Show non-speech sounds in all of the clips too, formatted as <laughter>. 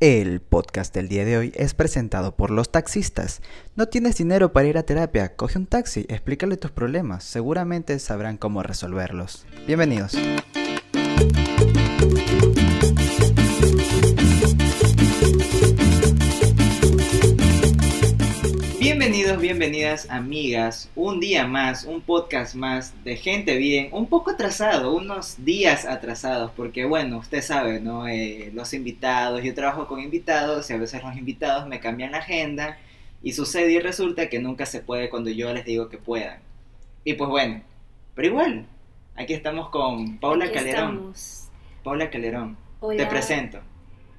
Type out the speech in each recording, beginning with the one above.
El podcast del día de hoy es presentado por los taxistas. No tienes dinero para ir a terapia, coge un taxi, explícale tus problemas, seguramente sabrán cómo resolverlos. Bienvenidos. Bienvenidos, bienvenidas amigas, un día más, un podcast más de gente bien, un poco atrasado, unos días atrasados, porque bueno, usted sabe, ¿no? Eh, los invitados, yo trabajo con invitados y a veces los invitados me cambian la agenda y sucede y resulta que nunca se puede cuando yo les digo que puedan. Y pues bueno, pero igual, aquí estamos con Paula Aquí Calderón. estamos. Paula Calderón, Hola. te presento.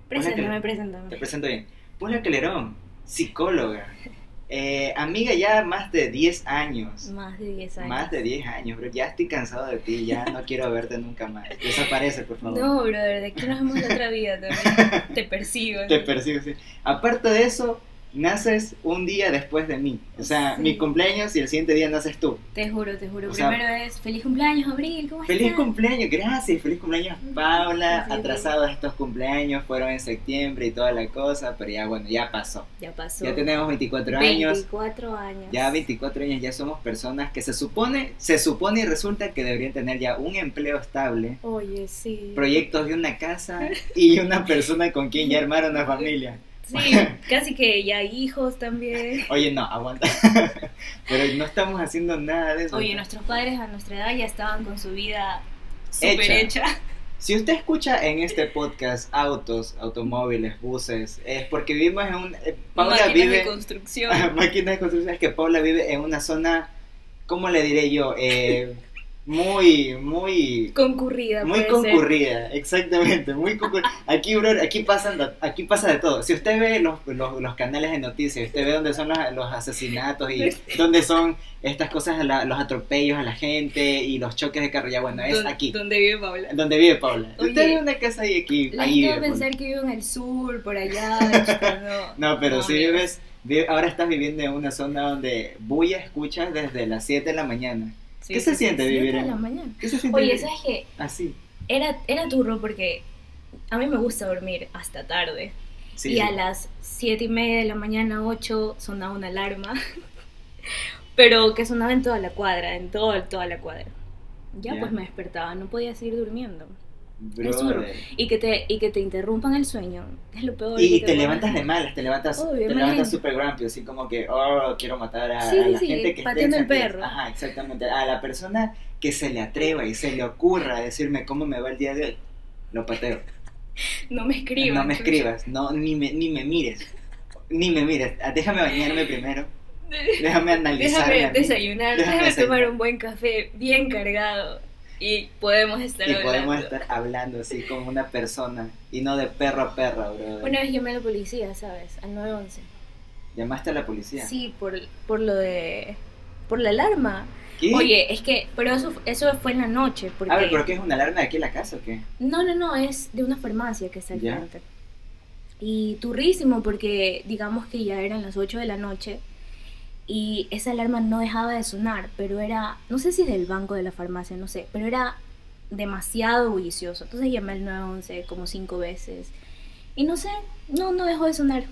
Preséntame, Te preséntame. presento bien. Paula Calderón, psicóloga. Eh, amiga ya más de 10 años. Más de 10 años. Más de 10 años, bro. Ya estoy cansado de ti, ya no quiero verte nunca más. Desaparece, por favor. No, brother, de aquí nos vemos la otra vida también. Te persigo. <laughs> Te persigo, sí. Aparte de eso, naces un día después de mí. O sea, Sí. mi cumpleaños y el siguiente día naces tú. Te juro, te juro. O sea, Primero es feliz cumpleaños, Abril. ¿Cómo Feliz estás? cumpleaños, gracias. Feliz cumpleaños, Paula. Sí, sí. Atrasados estos cumpleaños, fueron en septiembre y toda la cosa, pero ya bueno, ya pasó. Ya pasó. Ya tenemos 24 años. 24 años. Ya 24 años ya somos personas que se supone, se supone y resulta que deberían tener ya un empleo estable, Oye, sí. proyectos de una casa y una persona con quien ya armar una <laughs> familia. Sí, casi que ya hijos también. Oye, no, aguanta. <laughs> Pero no estamos haciendo nada de eso. Oye, nuestros padres a nuestra edad ya estaban con su vida súper Hecha. hecha. Si usted escucha en este podcast autos, automóviles, buses, es porque vivimos en un... eh, Paula Máquinas vive... de construcción. <laughs> máquinas de construcción, es que Paula vive en una zona, ¿cómo le diré yo? Eh, muy, muy... Concurrida, Muy ser. concurrida, exactamente, muy concurrida. Aquí, bro, aquí, pasan, aquí pasa de todo. Si usted ve los, los, los canales de noticias, usted ve dónde son los, los asesinatos y <laughs> dónde son estas cosas, la- los atropellos a la gente y los choques de carro, ya bueno, es aquí, Donde vive Paula. donde vive Paula. Oye, usted ve una casa ahí, aquí, La ahí gente vive Paula. pensar que vivo en el sur, por allá. <laughs> no. No, pero si vives, vi- ahora estás viviendo en una zona donde bulla escuchas desde las 7 de la mañana. Sí, ¿Qué se siente vivir en- la mañana. ¿Qué se siente Oye, vivir ¿sabes qué? así? Era, era turro porque a mí me gusta dormir hasta tarde. Sí, y sí. a las siete y media de la mañana, 8, sonaba una alarma. <laughs> Pero que sonaba en toda la cuadra, en todo, toda la cuadra. Ya, Ya. pues me despertaba, no podía seguir durmiendo. Y que te, y que te interrumpan el sueño, es lo peor. Y te levantas de malas, te levantas, Obvio, te levantas super grumpy, así como que, oh, quiero matar a, Sí, a la sí, gente que pateando el perro. Ajá, exactamente. A la persona que se le atreva y se le ocurra decirme cómo me va el día de hoy, lo pateo. <laughs> No me escribas. no me escribas, no, ni me, ni me mires, ni me mires. Ah, Déjame bañarme primero, <laughs> déjame analizarme. Déjame desayunar, Déjame déjame, tomar un buen café bien cargado y podemos estar Y hablando. podemos estar hablando así como una persona y no de perro a perro, bro. Una vez llamé a la policía, ¿sabes? Al 911. ¿Llamaste a la policía? Sí, por, por lo de... por la alarma. ¿Qué? Oye, es que, pero eso, eso fue en la noche, porque... a ver, ¿pero qué es una alarma de aquí en la casa o qué? No, no, no, es de una farmacia que está al Ya. frente. Y turrísimo porque digamos que ya eran las 8 de la noche y esa alarma no dejaba de sonar, pero era, no sé si del banco de la farmacia, no sé, pero era demasiado bullicioso. Entonces llamé al 911 como cinco veces y no sé, no, no dejó de sonar.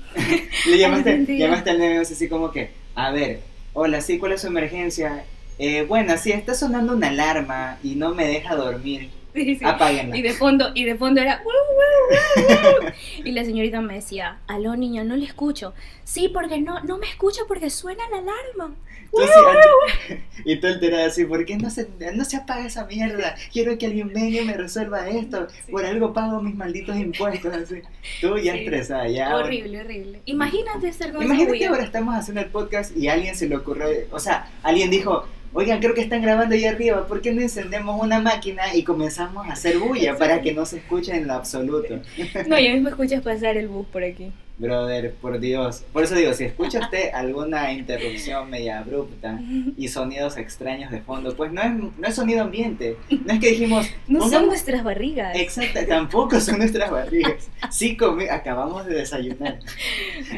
Le <laughs> llamaste, llamaste al 911 así como que, a ver, hola, sí, ¿cuál es su emergencia? Eh, bueno, sí, está sonando una alarma y no me deja dormir. Sí, sí. Apáguenla. Y de fondo, y de fondo era. <laughs> Y la señorita me decía, aló niña, no le escucho. Sí, porque no, no me escucho porque suena la alarma. Ante- <laughs> y tú alterada así, ¿por qué no se, no se apaga esa mierda? Quiero que alguien venga y me resuelva esto. Sí. Por algo pago mis malditos impuestos. Así. Tú ya Sí. estresada, ya. Horrible, horrible. Imagínate estar con Imagínate bulla. ahora estamos haciendo el podcast y a alguien se le ocurrió, o sea, alguien dijo, oigan, creo que están grabando ahí arriba, ¿por qué no encendemos una máquina y comenzamos a hacer bulla para que no se escuche en lo absoluto? No, ya mismo escuchas pasar el bus por aquí. Brother, por Dios. Por eso digo, si escucha usted alguna interrupción media abrupta y sonidos extraños de fondo, pues no es, no es sonido ambiente. No es que dijimos, <laughs> No son nuestras barrigas. Exacto, tampoco son nuestras barrigas. Sí, acabamos de desayunar.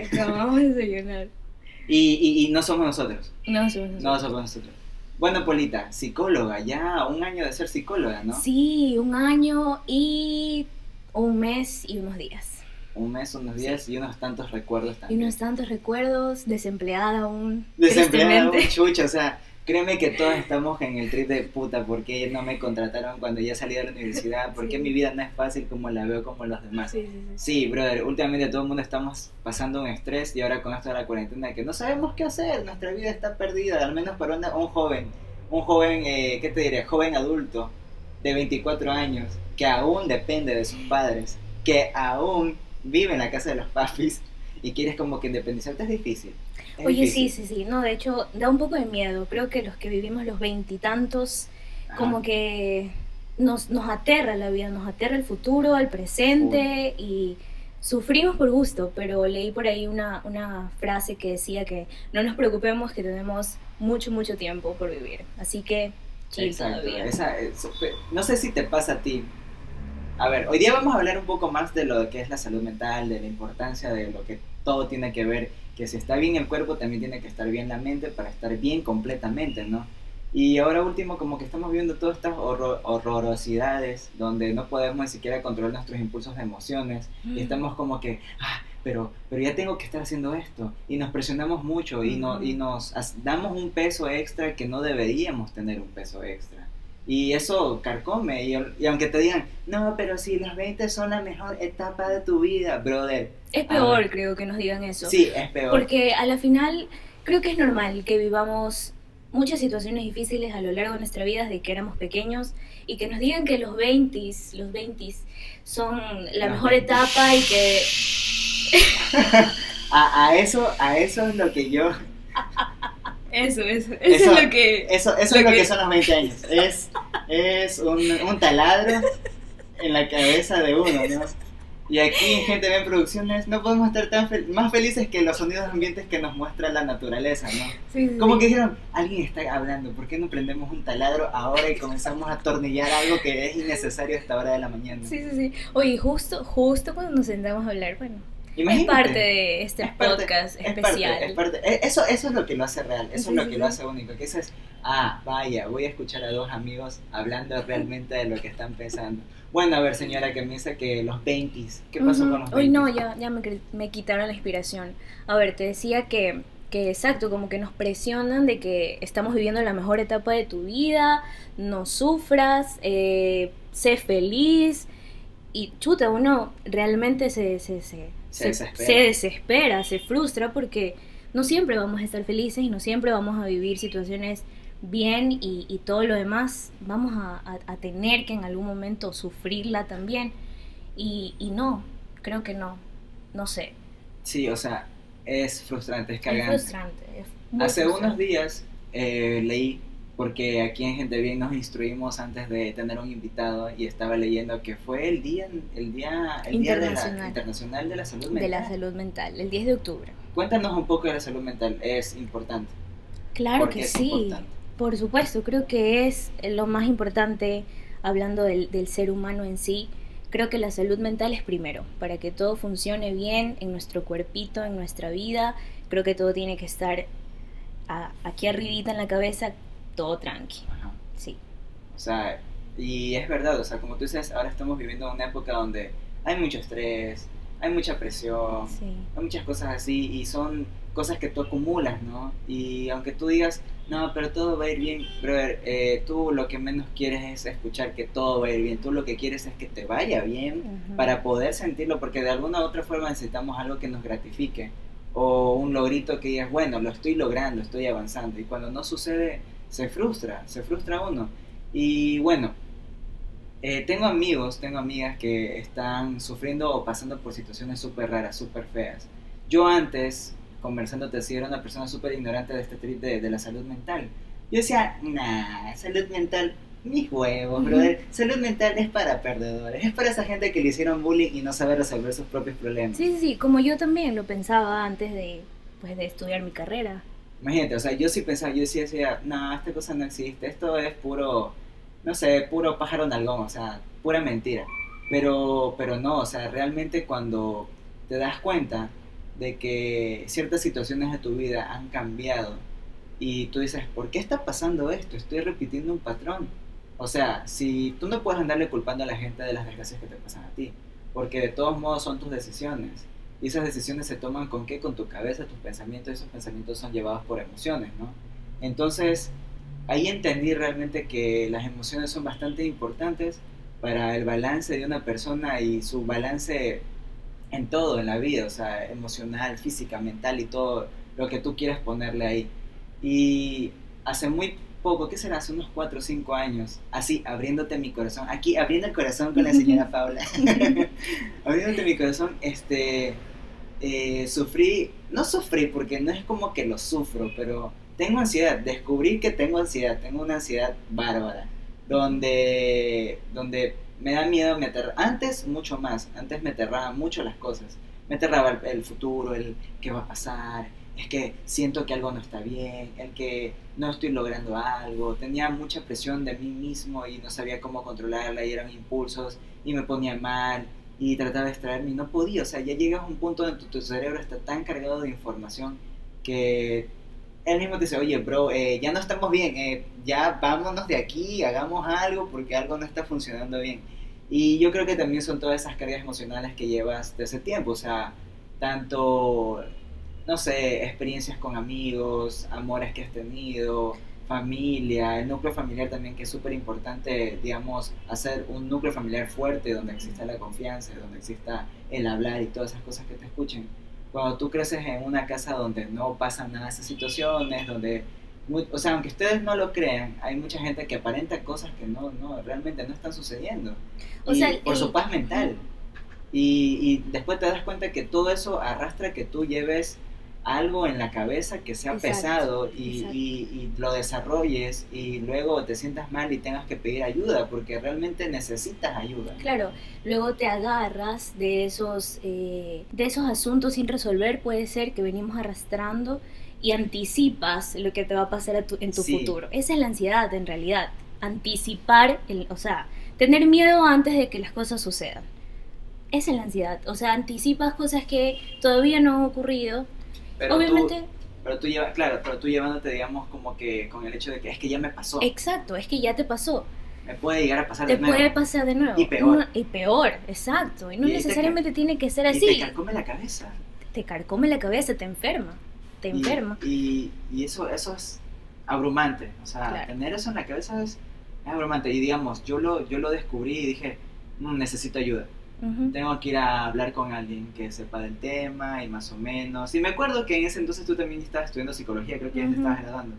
Acabamos de desayunar. Y, y, y no somos nosotros. No somos No nosotros. somos nosotros. Bueno, Polita, psicóloga, ya un año de ser psicóloga, ¿no? Sí, un año y un mes y unos días. un mes, unos días y unos tantos recuerdos Y también. unos tantos recuerdos, desempleada aún. Desempleado, tristemente. chucha, o sea, créeme que todos estamos en el trip de puta, ¿por qué no me contrataron cuando ya salí de la universidad? ¿Por qué Sí. mi vida no es fácil como la veo como los demás? Sí, sí, sí. Sí, brother, últimamente todo el mundo estamos pasando un estrés y ahora con esto de la cuarentena que no sabemos qué hacer, nuestra vida está perdida, al menos para una- un joven, un joven, eh, ¿qué te diré? Joven adulto de 24 años que aún depende de sus padres, que aún vive en la casa de los papis y quieres como que independizarte es difícil. Oye, sí, difícil. sí, sí. No, de hecho, da un poco de miedo. Creo que los que vivimos los veintitantos, como que nos, nos aterra la vida, nos aterra el futuro, el presente y sufrimos por gusto. Pero leí por ahí una, una frase que decía que no nos preocupemos, que tenemos mucho, mucho tiempo por vivir. Así que, chill todavía. esa- no sé si te pasa a ti. A ver, hoy día vamos a hablar un poco más de lo que es la salud mental, de la importancia de lo que todo tiene que ver, que si está bien el cuerpo también tiene que estar bien la mente para estar bien completamente, ¿no? Y ahora último como que estamos viendo todas estas horror- horrorosidades donde no podemos ni siquiera controlar nuestros impulsos de emociones y Mm. estamos como que, ah, pero, pero ya tengo que estar haciendo esto y nos presionamos mucho y, no, y nos damos un peso extra que no deberíamos tener un peso extra. Y eso carcome. Y, y aunque te digan, no, pero si los 20 son la mejor etapa de tu vida, brother. Es peor, creo, que nos digan eso. Sí, es peor. Porque a la final creo que es normal que vivamos muchas situaciones difíciles a lo largo de nuestra vida desde que éramos pequeños y que nos digan que los 20 los 20 son la mejor 20s. etapa y que <laughs> A, a eso, a eso es lo que yo... eso, <laughs> eso, eso, Eso- es lo que Eso, eso Lo es lo que- que son los 20 años. Es, es un, un taladro en la cabeza de uno, ¿no? Y aquí en Gente Ven Producciones no podemos estar tan fel- más felices que los sonidos ambientes que nos muestra la naturaleza, ¿no? sí, sí, Como sí. que dijeron, alguien está hablando, ¿por qué no prendemos un taladro ahora y comenzamos a atornillar algo que es innecesario a esta hora de la mañana? Sí, sí, sí. Oye, justo, justo cuando nos sentamos a hablar, bueno, Imagínate. es parte de este Es parte- podcast es parte, especial. es parte- e- eso, eso es lo que lo hace real, eso Sí, es lo que sí. lo hace único. Que dices, ah, vaya, voy a escuchar a dos amigos hablando realmente de lo que están pensando. Bueno, a ver, señora, que me dice que los 20 ¿qué pasó con los 20 Hoy no, ya, ya me, me quitaron la inspiración. A ver, te decía que, que exacto, como que nos presionan de que estamos viviendo la mejor etapa de tu vida, no sufras, eh, sé feliz. Y chuta, uno realmente se, se, se, Se se- desespera. se desespera, se frustra porque no siempre vamos a estar felices y no siempre vamos a vivir situaciones bien y, y todo lo demás vamos a, a- a tener que en algún momento sufrirla también. Y, y no, creo que no, no sé. Sí, o sea, es frustrante, es Es cagante. frustrante. es muy Hace frustrante. unos días eh, leí, porque aquí en Gente Bien nos instruimos antes de tener un invitado y estaba leyendo que fue el día, el día, el día de la- Internacional. internacional de la salud de mental. la salud mental, el 10 de octubre. Cuéntanos un poco de la salud mental, es importante. Claro ¿Por qué que sí, importante? Por supuesto, creo que es lo más importante hablando del, del ser humano en sí. Creo que la salud mental es primero, para que todo funcione bien en nuestro cuerpito, en nuestra vida. Creo que todo tiene que estar a- aquí arribita en la cabeza, todo tranqui. Ajá. Sí. O sea, y es verdad, o sea, como tú dices, ahora estamos viviendo una época donde hay mucho estrés, hay mucha presión, Sí. hay muchas cosas así y son cosas que tú acumulas, ¿no? Y aunque tú digas, no, pero todo va a ir bien, brother, eh, tú lo que menos quieres es escuchar que todo va a ir bien, tú lo que quieres es que te vaya bien para poder sentirlo, porque de alguna u otra forma necesitamos algo que nos gratifique. O un logrito que digas, bueno, lo estoy logrando, estoy avanzando y cuando no sucede se frustra, se frustra uno. Y bueno, eh, tengo amigos, tengo amigas que están sufriendo o pasando por situaciones súper raras, súper feas. Yo antes, conversándote así, era una persona súper ignorante de este trip de, de la salud mental. Yo decía, nah, salud mental, mis huevos, brother. Salud mental es para perdedores, es para esa gente que le hicieron bullying y no sabe resolver sus propios problemas. Sí, sí, sí, como yo también lo pensaba antes de, pues, de estudiar mi carrera. Imagínate, o sea, yo sí pensaba, yo sí decía, no, esta cosa no existe, esto es puro, no sé, puro pájaro nalgón, o sea, pura mentira. Pero, pero no, o sea, realmente cuando te das cuenta de que ciertas situaciones de tu vida han cambiado y tú dices, ¿por qué está pasando esto? Estoy repitiendo un patrón. O sea, si tú no puedes andarle culpando a la gente de las desgracias que te pasan a ti, porque de todos modos son tus decisiones. Y esas decisiones se toman con qué? Con tu cabeza, tus pensamientos, y esos pensamientos son llevados por emociones, ¿no? Entonces, ahí entendí realmente que las emociones son bastante importantes para el balance de una persona y su balance en todo en la vida, o sea, emocional, física, mental y todo lo que tú quieras ponerle ahí. Y hace muy poco, ¿qué será? Hace unos 4 o 5 años, así, abriéndote mi corazón, aquí abriendo el corazón con la señora <laughs> Paula, <laughs> abriéndote mi corazón, este, eh, sufrí, no sufrí porque no es como que lo sufro, pero tengo ansiedad, descubrí que tengo ansiedad, tengo una ansiedad bárbara, donde, donde me da miedo, me antes mucho más, antes me aterraba mucho las cosas, me aterraba el, futuro, el qué va a pasar, es que siento que algo no está bien, el que no estoy logrando algo, tenía mucha presión de mí mismo y no sabía cómo controlarla y eran impulsos y me ponía mal y trataba de extraerme y no podía, o sea, ya llegas a un punto donde tu, cerebro está tan cargado de información que él mismo te dice, oye, bro, eh, ya no estamos bien, eh, ya vámonos de aquí, hagamos algo porque algo no está funcionando bien. Y yo creo que también son todas esas cargas emocionales que llevas de ese tiempo, o sea, tanto no sé, experiencias con amigos, amores que has tenido, familia, el núcleo familiar también que es súper importante, digamos, hacer un núcleo familiar fuerte donde exista la confianza, donde exista el hablar y todas esas cosas que te escuchen. Cuando tú creces en una casa donde no pasan nada de esas situaciones, donde, o sea, aunque ustedes no lo crean, hay mucha gente que aparenta cosas que no, no realmente no están sucediendo. O sea, por su paz mental. Y, y después te das cuenta que todo eso arrastra que tú lleves algo en la cabeza que sea pesado y, lo desarrolles y luego te sientas mal y tengas que pedir ayuda porque realmente necesitas ayuda. Claro, luego te agarras de esos, eh, de esos asuntos sin resolver, puede ser que venimos arrastrando y anticipas lo que te va a pasar en tu futuro. Esa es la ansiedad en realidad, anticipar, el, o sea, tener miedo antes de que las cosas sucedan. Esa es la ansiedad, o sea, anticipas cosas que todavía no han ocurrido pero Obviamente. Tú, pero tú llevas, claro, pero tú llevándote, digamos, como que con el hecho de que es que ya me pasó. Exacto, es que ya te pasó. Me puede llegar a pasar de nuevo. Te puede pasar de nuevo. Y peor. y peor, exacto. Y no necesariamente tiene que ser así. Y te carcome la cabeza. Te carcome la cabeza, te enferma. Te enferma. Y, y eso, eso es abrumante. O sea, tener eso en la cabeza es, abrumante. Y digamos, yo lo, yo lo descubrí y dije, mm, necesito ayuda tengo que ir a hablar con alguien que sepa del tema y más o menos. Y me acuerdo que en ese entonces tú también estabas estudiando psicología, creo que ya te estabas graduando.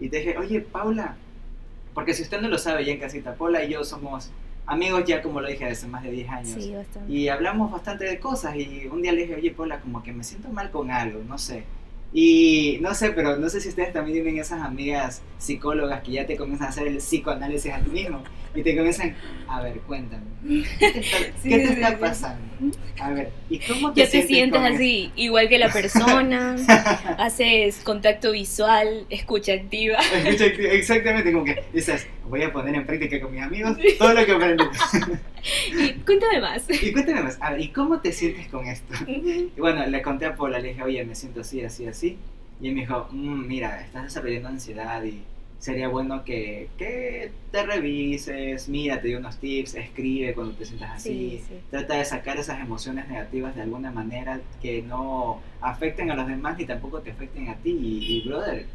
Y te dije, oye, Paula, porque si usted no lo sabe ya en casita, Paula y yo somos amigos ya como lo dije hace más de 10 años. Sí, bastante. Y hablamos bastante de cosas y un día le dije, oye, Paula, como que me siento mal con algo, no sé. Y no sé, pero no sé si ustedes también tienen esas amigas psicólogas que ya te comienzan a hacer el psicoanálisis a ti mismo y te comienzan, a ver, cuéntame, ¿qué te está, <laughs> pasando? A ver, ¿y cómo te ya te sientes así, igual que la persona, <laughs> haces contacto visual, escucha activa. Escucha activa, exactamente, como que dices, voy a poner en práctica con mis amigos todo lo que aprendí. <laughs> y cuéntame más. Y cuéntame más, a ver, ¿y cómo te sientes con esto? Y bueno, le conté a Paula, le dije, oye, me siento así, así, así. Y él me dijo, mm, mira, estás desarrollando ansiedad y sería bueno que, que, te revises, mira, te doy unos tips, escribe cuando te sientas así, trata de sacar esas emociones negativas de alguna manera que no afecten a los demás ni tampoco te afecten a ti. Y, brother,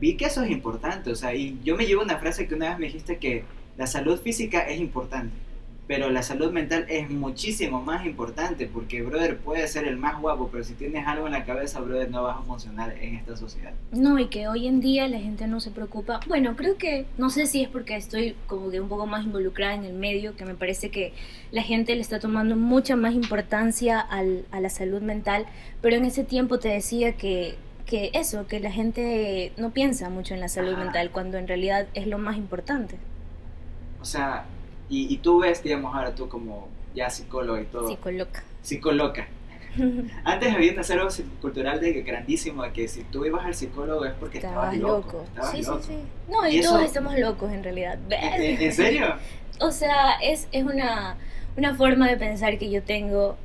vi que eso es importante, o sea, y yo me llevo una frase que una vez me dijiste que la salud física es importante pero la salud mental es muchísimo más importante porque, brother, puede ser el más guapo, pero si tienes algo en la cabeza, brother, no vas a funcionar en esta sociedad. No, y que hoy en día la gente no se preocupa. Bueno, creo que, no sé si es porque estoy como que un poco más involucrada en el medio, que me parece que la gente le está tomando mucha más importancia al, a la salud mental, pero en ese tiempo te decía que que eso, que la gente no piensa mucho en la salud mental cuando en realidad es lo más importante. O sea, y, tú ves, digamos, ahora tú como ya psicólogo y todo. Psicoloca. Psicoloca. <laughs> Antes había un acervo cultural de grandísimo de que si tú ibas al psicólogo es porque estabas, loco. sí, sí, sí. No, y, todos estamos locos en realidad. <laughs> ¿En, serio? o sea, es, es una, una forma de pensar que yo tengo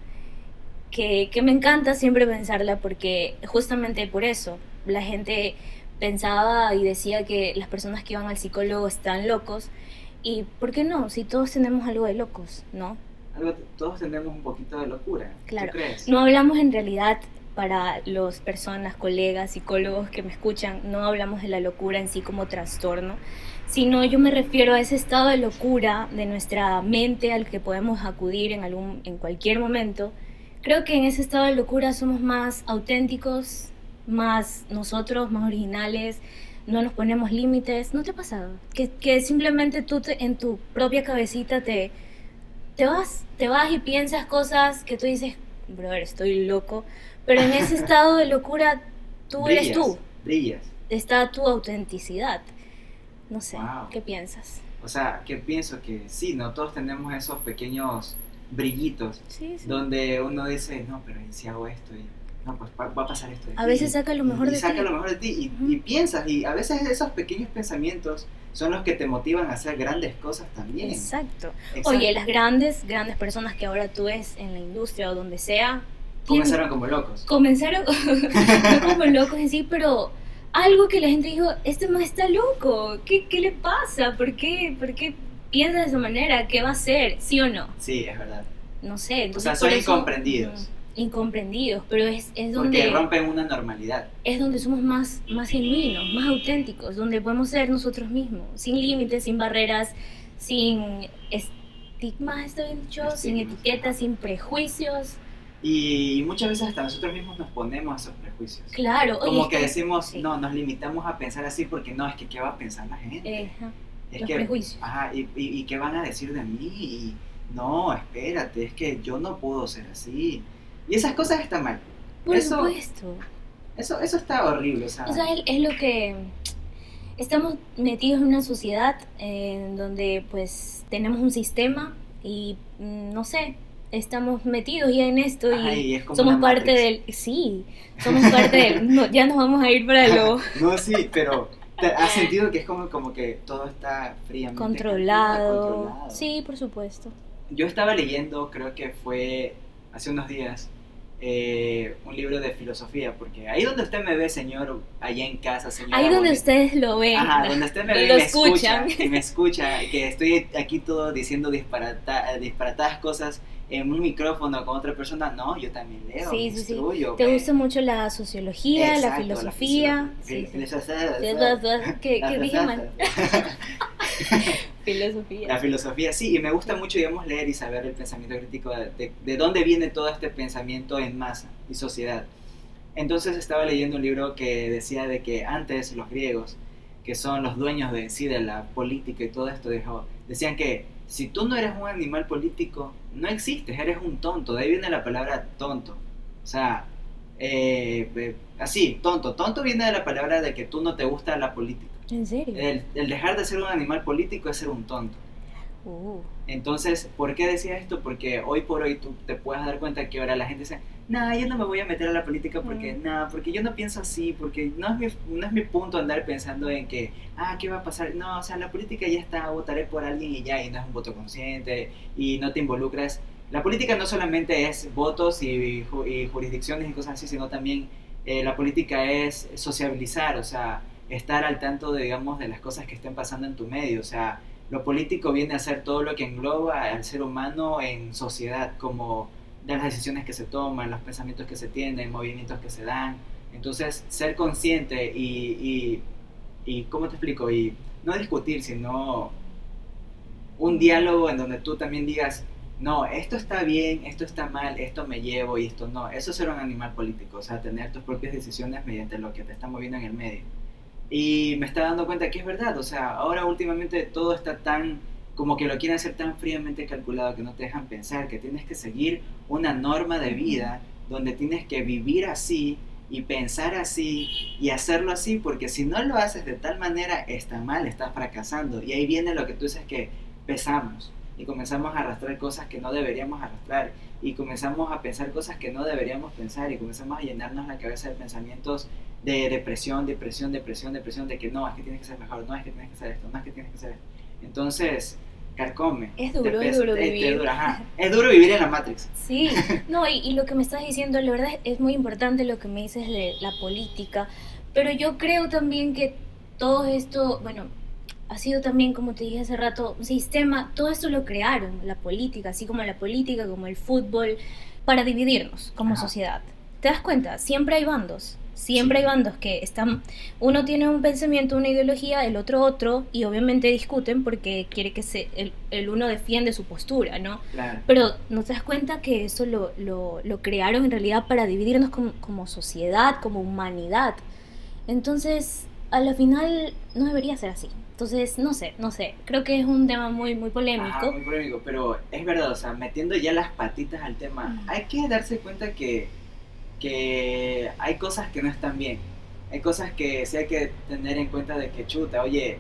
que, que me encanta siempre pensarla porque justamente por eso la gente pensaba y decía que las personas que iban al psicólogo están locos ¿Y por qué no? Si todos tenemos algo de locos, ¿no? todos tenemos un poquito de locura. Claro. ¿Tú crees? No hablamos en realidad para las personas, colegas, psicólogos que me escuchan, no hablamos de la locura en sí como trastorno, sino yo me refiero a ese estado de locura de nuestra mente al que podemos acudir en, algún, en cualquier momento. Creo que en ese estado de locura somos más auténticos, más nosotros, más originales, no nos ponemos límites. ¿No te ha pasado? Que, que simplemente tú te- en tu propia cabecita te, te vas, te vas y piensas cosas que tú dices, brother, estoy loco. Pero en ese <laughs> estado de locura, tú eres tú. Brillas. Está tu autenticidad. No sé, Wow. ¿qué piensas? O sea, que pienso que sí, ¿no? Todos tenemos esos pequeños brillitos Sí, sí. donde uno dice, no, pero ¿y si hago esto? Y, no, pues va, va a pasar esto. de A ti". veces saca lo mejor de saca ti. lo mejor de ti y, piensas y a veces esos pequeños pensamientos son los que te motivan a hacer grandes cosas también. Exacto. Exacto. Oye, las grandes, grandes personas que ahora tú ves en la industria o donde sea, Comenzaron como locos. comenzaron, <laughs> no como locos en sí, pero algo que la gente dijo, este más está loco, ¿Qué, ¿qué le pasa? ¿Por qué, ¿Por qué piensa de esa manera? ¿Qué va a hacer? ¿Sí o no? Sí, es verdad. No sé. O entonces sea, por son eso- incomprendidos. Ujú, incomprendidos, pero es, es Porque donde rompen una normalidad. es donde somos más, más genuinos, más auténticos, donde podemos ser nosotros mismos, sin límites, sin barreras, sin estigmas, ¿está bien dicho? Sin Estigmas. etiquetas, sin prejuicios. Y muchas veces hasta nosotros mismos nos ponemos esos prejuicios. Claro, oye, Como es que decimos, sí. no, nos limitamos a pensar así porque no, es que qué va a pensar la gente. ajá, es los que, prejuicios. Ajá, y, y, y qué van a decir de mí. Y, no, espérate, es que yo no puedo ser así. Y esas cosas están mal. Por eso- supuesto. Eso, eso está horrible, sea. O sea, es, es lo que estamos metidos en una sociedad en donde pues tenemos un sistema y mm, no sé, estamos metidos ya en esto y es somos parte Matrix. del sí, somos parte del no, ya nos vamos a ir para lo <laughs> No, sí, pero ¿te has sentido que es como, como que todo está fríamente controlado. controlado? Sí, por supuesto. Yo estaba leyendo, creo que fue hace unos días, eh, un libro de filosofía, porque ahí donde usted me ve, señor, allá en casa, señor. Ahí donde ustedes lo ven. Ajá, donde usted me <laughs> ve y me escucha, y me escucha, que estoy aquí todo diciendo disparata, disparatadas cosas en un micrófono con otra persona, no, yo también leo, Sí, sí, sí. ¿Te gusta mucho la sociología, Exacto, la filosofía? filo- Sí, sí. filosofía. ¿Qué, La qué dije mal? <laughs> <laughs> <laughs> La Filosofía. filosofía, sí, y me gusta mucho, digamos, leer y saber el pensamiento crítico de, de- de dónde viene todo este pensamiento en masa y sociedad. Entonces estaba leyendo un libro que decía de que antes los griegos, que son los dueños de sí de la política y todo esto, dijo, decían que si tú no eres un animal político, no existes, eres un tonto. De ahí viene la palabra tonto. O sea, eh, eh, así, tonto. Tonto viene de la palabra de que tú no te gusta la política. ¿En serio? El, el dejar de ser un animal político es ser un tonto. Uh, Entonces, ¿por qué decía esto? Porque hoy por hoy tú te puedes dar cuenta que ahora la gente dice, no, yo no me voy a meter a la política porque, Mm. no, porque yo no pienso así, porque no es, mi, no es mi punto andar pensando en que, ah, ¿qué va a pasar? No, o sea, la política ya está, votaré por alguien y ya, y no es un voto consciente, y no te involucras. La política no solamente es votos y, y jurisdicciones y cosas así, sino también eh, la política es sociabilizar, o sea, estar al tanto, de, digamos, de las cosas que estén pasando en tu medio, o sea, lo político viene a ser todo lo que engloba al ser humano en sociedad, como de las decisiones que se toman, los pensamientos que se tienen, movimientos que se dan. Entonces, ser consciente y, y, y ¿cómo te explico? Y no discutir, sino un diálogo en donde tú también digas, no, esto está bien, esto está mal, esto me llevo y esto no. Eso es ser un animal político, o sea, tener tus propias decisiones mediante lo que te está moviendo en el medio. Y me está dando cuenta que es verdad, o sea, ahora últimamente todo está tan, como que lo quieren hacer tan fríamente calculado que no te dejan pensar, que tienes que seguir una norma de vida donde tienes que vivir así y pensar así y hacerlo así, porque si no lo haces de tal manera, está mal, estás fracasando. Y ahí viene lo que tú dices que pesamos y comenzamos a arrastrar cosas que no deberíamos arrastrar y comenzamos a pensar cosas que no deberíamos pensar y comenzamos a llenarnos la cabeza de pensamientos de depresión, depresión, depresión, depresión, de que no, es que tienes que ser mejor, no, es que tienes que hacer esto, no, es que tienes que hacer esto. Entonces, carcome. Es duro, es duro vivir. ajá. Es duro vivir en la Matrix. <laughs> Sí, no, y, y lo que me estás diciendo, la verdad es muy importante lo que me dices de la política, pero yo creo también que todo esto, bueno, ha sido también, como te dije hace rato, un sistema, todo esto lo crearon, la política, así como la política, como el fútbol, para dividirnos como sociedad. ¿Te das cuenta? Siempre hay bandos. Siempre hay bandos que están, uno tiene un pensamiento, una ideología, el otro otro, y obviamente discuten porque quiere que se, el, uno defiende su postura, ¿no? Claro. Pero no te das cuenta que eso lo, lo, lo crearon en realidad para dividirnos como, como, sociedad, como humanidad. Entonces, a la final no debería ser así. Entonces, no sé, no sé. Creo que es un tema muy, muy polémico. muy polémico, pero es verdad, o sea, metiendo ya las patitas al tema, hay que darse cuenta que que hay cosas que no están bien. Hay cosas que sí hay que tener en cuenta de que chuta, oye,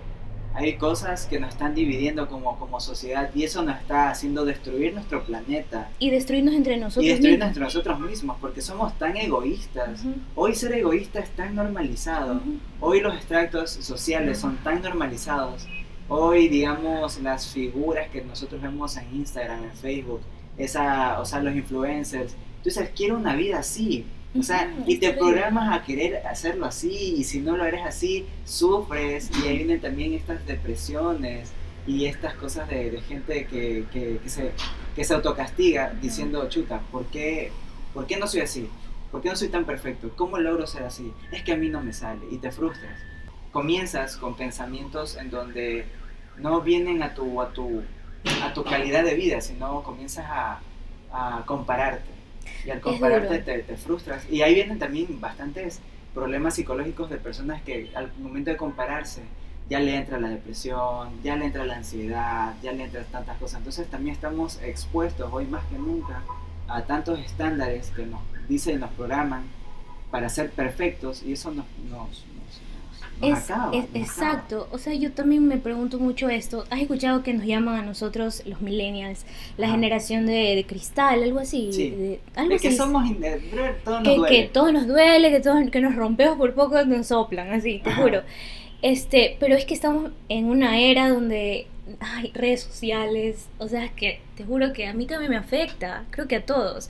hay cosas que nos están dividiendo como, como sociedad y eso nos está haciendo destruir nuestro planeta. Y destruirnos entre nosotros Y destruirnos entre nosotros mismos porque somos tan egoístas. Hoy ser egoísta es tan normalizado. Hoy los extractos sociales son tan normalizados. Hoy, digamos, las figuras que nosotros vemos en Instagram, en Facebook, esa, o sea, los influencers, entonces, quiero una vida así. O sea, y te programas a querer hacerlo así, y si no lo eres así, sufres, y ahí vienen también estas depresiones y estas cosas de, gente que, que, se, que se autocastiga diciendo, chuta, ¿por qué, ¿por qué no soy así? ¿Por qué no soy tan perfecto? ¿Cómo logro ser así? Es que a mí no me sale, y te frustras. Comienzas con pensamientos en donde no vienen a tu, a tu, a tu calidad de vida, sino comienzas a, a compararte y al compararte te, frustras. Y ahí vienen también bastantes problemas psicológicos de personas que al momento de compararse ya le entra la depresión, ya le entra la ansiedad, ya le entran tantas cosas. Entonces también estamos expuestos hoy más que nunca a tantos estándares que nos dicen, nos programan para ser perfectos y eso nos, nos es, exacto, o sea, yo también me pregunto mucho esto. ¿Has escuchado que nos llaman a nosotros los millennials, la generación de, cristal, algo así? De, algo que somos, nos que, duele. Que todo nos duele, que, todos, que nos rompemos por poco, nos soplan, así, te juro. Este, pero es que estamos en una era donde hay redes sociales, o sea, que te juro que a mí también me afecta, creo que a todos.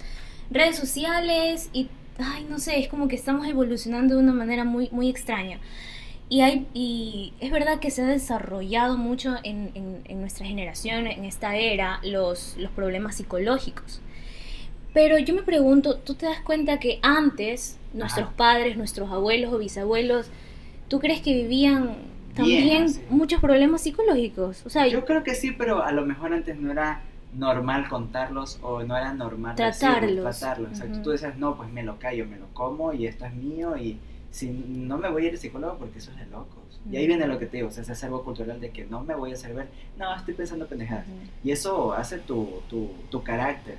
Redes sociales y, ay, no sé, es como que estamos evolucionando de una manera muy, muy extraña. Y, hay, y es verdad que se ha desarrollado mucho en, en, nuestra generación, en esta era, los, los problemas psicológicos. Pero yo me pregunto, ¿tú te das cuenta que antes nuestros padres, nuestros abuelos o bisabuelos, ¿tú crees que vivían también muchos problemas psicológicos? O sea, yo creo que sí, pero a lo mejor antes no era normal contarlos o no era normal tratarlos. tratarlos. Tú decías, no, pues me lo callo, me lo como y esto es mío y si no me voy a ir al psicólogo porque eso es de locos. Y ahí viene lo que te digo, o sea, ese acervo cultural de que no me voy a hacer ver, no, estoy pensando pendejadas. Y eso hace tu, tu, tu carácter.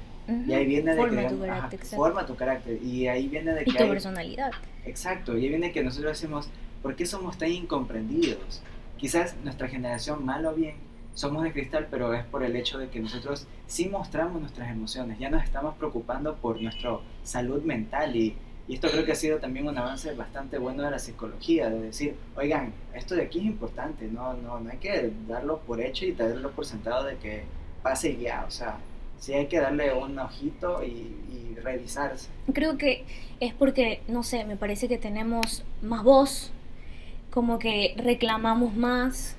Y ahí viene de forma que tu carácter, forma tu carácter. Y ahí viene de y que... tu personalidad. Exacto, y ahí viene que nosotros decimos, ¿por qué somos tan incomprendidos? Quizás nuestra generación, mal o bien, somos de cristal, pero es por el hecho de que nosotros sí mostramos nuestras emociones, ya nos estamos preocupando por nuestra salud mental y y esto creo que ha sido también un avance bastante bueno de la psicología, de decir, oigan, esto de aquí es importante, no, no, no hay que darlo por hecho y darlo por sentado de que pase ya, o sea, sí hay que darle un ojito y, y revisarse. Creo que es porque, no sé, me parece que tenemos más voz, como que reclamamos más,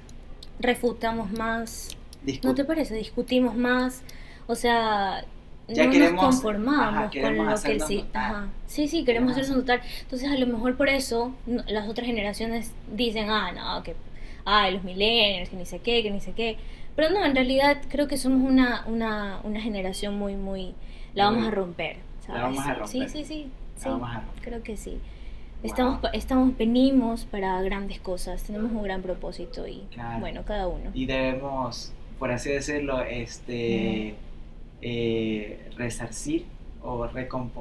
refutamos más. ¿No te parece? Discutimos más. O sea, ya no queremos, nos conformamos con lo que sí. Sí, sí, queremos hacernos notar. Entonces, a lo mejor por eso las otras generaciones dicen, ah, no, que ah, los millennials, que ni sé qué, que ni sé qué. Pero no, en realidad creo que somos una, una, una generación muy, muy. La vamos a romper. ¿sabes? La vamos a romper. Sí, sí, sí. La vamos a romper. Creo que sí. Estamos, estamos, venimos para grandes cosas, tenemos un gran propósito y bueno, cada uno. Y debemos, por así decirlo, este eh, resarcir o,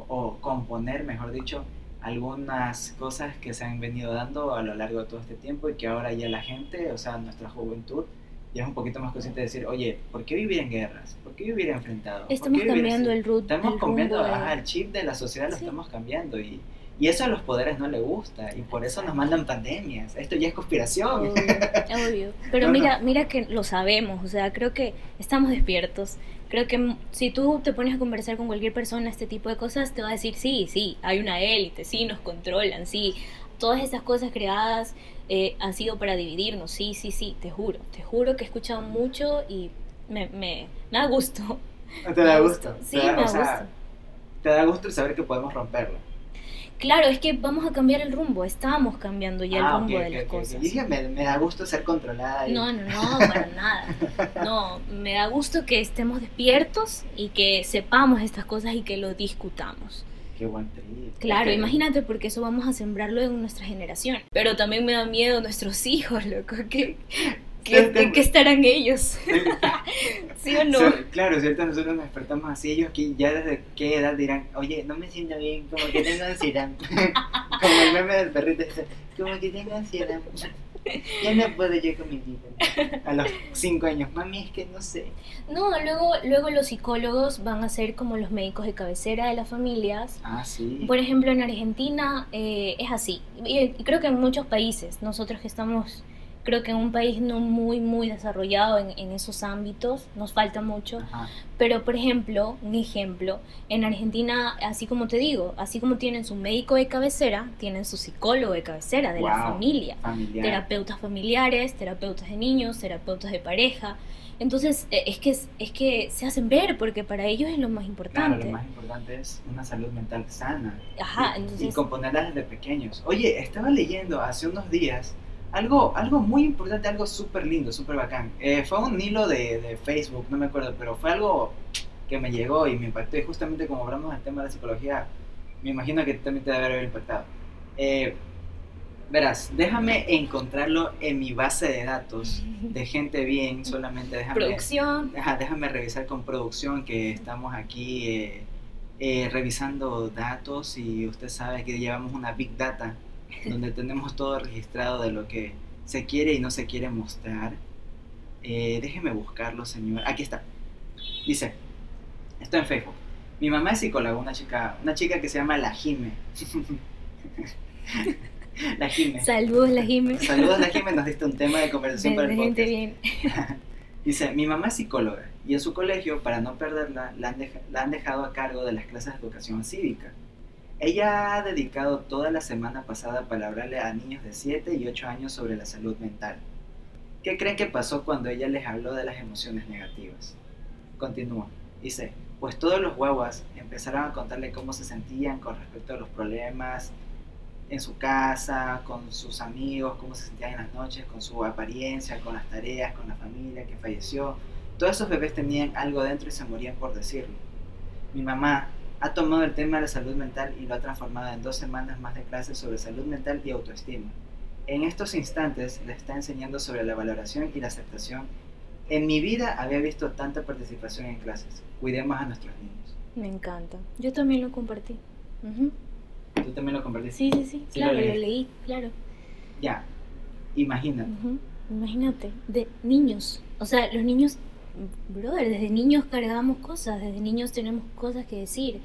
o componer, mejor dicho, algunas cosas que se han venido dando a lo largo de todo este tiempo y que ahora ya la gente, o sea, nuestra juventud, ya es un poquito más consciente de decir, oye, ¿por qué vivir en guerras? ¿Por qué vivir enfrentado? Estamos cambiando el root. Estamos cambiando, el chip de la sociedad lo estamos cambiando y, y eso a los poderes no le gusta y por eso nos mandan pandemias. Esto ya es conspiración. Obvio. <laughs> Pero mira, mira que lo sabemos, o sea, creo que estamos despiertos Creo que si tú te pones a conversar con cualquier persona este tipo de cosas, te va a decir, sí, sí, hay una élite, sí, nos controlan, sí, todas estas cosas creadas eh, han sido para dividirnos, sí, sí, sí, te juro, te juro que he escuchado mucho y me, me, me da gusto. <laughs> ¿Te da gusto? Sí, ¿Te da- me da sea, gusto. Te da gusto el saber que podemos romperlo. Claro, es que vamos a cambiar el rumbo, estamos cambiando ya Ah, el rumbo ok, de las ok. cosas. Dije, me, me da gusto ser controlada. y- No, no, no, para nada. No, me da gusto que estemos despiertos y que sepamos estas cosas y que lo discutamos. Qué buen. Claro, imagínate porque eso vamos a sembrarlo en nuestra generación. Pero también me da miedo nuestros hijos, loco. ¿Qué, qué, sí. qué estarán ellos? <laughs> ¿Sí o no? Claro, ahorita nosotros nos despertamos así, ellos que ya desde qué edad dirán, oye, no me siento bien, como que tengo ansiedad. <laughs> como el meme del perrito, como que tengo ansiedad. Ya no puedo yo con mi vida. A los cinco años, mami, es que no sé. No, luego, luego los psicólogos van a ser como los médicos de cabecera de las familias. Ah, sí. Por ejemplo, en Argentina eh, es así. Y creo que en muchos países, nosotros que estamos, creo que en un país no muy, muy desarrollado en, en esos ámbitos, nos falta mucho. Ajá. Pero, por ejemplo, un ejemplo, en Argentina, así como te digo, así como tienen su médico de cabecera, tienen su psicólogo de cabecera de la Wow. familia. Familiar. Terapeutas familiares, terapeutas de niños, terapeutas de pareja. Entonces, eh, es que, es que se hacen ver porque para ellos es lo más Claro, importante. lo más importante es una salud mental sana. Ajá, y, entonces... y componerla desde pequeños. Oye, estaba leyendo hace unos días algo, algo muy importante, algo súper lindo, súper bacán. Eh, fue un hilo de, de Facebook, no me acuerdo, pero fue algo que me llegó y me impactó. Y justamente como hablamos del tema de la psicología, me imagino que también te debe haber impactado. Eh, verás, déjame encontrarlo en mi base de datos de gente bien, solamente déjame... Producción. Déjame revisar con producción que estamos aquí eh, revisando datos y usted sabe que llevamos una big data donde tenemos todo registrado de lo que se quiere y no se quiere mostrar. Eh, déjeme buscarlo, señor. Aquí está. Dice, está en Facebook. Mi mamá es psicóloga, una chica, una chica que se llama La Jime. <laughs> la Jime. Saludos, la Jimé. Saludos, La Jime, nos diste un tema de conversación para el gente podcast. bien. <laughs> Dice, mi mamá es psicóloga y en su colegio, para no perderla, la han, la han dejado a cargo de las clases de educación cívica. Ella ha dedicado toda la semana pasada para hablarle a niños de 7 y 8 años sobre la salud mental. ¿Qué creen que pasó cuando ella les habló de las emociones negativas? Continúa. Dice, pues todos los guaguas empezaron a contarle cómo se sentían con respecto a los problemas en su casa, con sus amigos, cómo se sentían en las noches, con su apariencia, con las tareas, con la familia que falleció. Todos esos bebés tenían algo dentro y se morían por decirlo. Mi mamá ha tomado el tema de la salud mental y lo ha transformado en dos semanas más de clases sobre salud mental y autoestima. En estos instantes le está enseñando sobre la valoración y la aceptación. En mi vida había visto tanta participación en clases. Cuidemos a nuestros niños. Me encanta. Yo también lo compartí. Ujú. Tú también lo compartiste. Sí, sí, sí. Sí, claro, lo lo leí. claro. Ya. Imagínate. Ujú. Imagínate, de niños. O sea, los niños, brother, desde niños cargamos cosas, desde niños tenemos cosas que decir.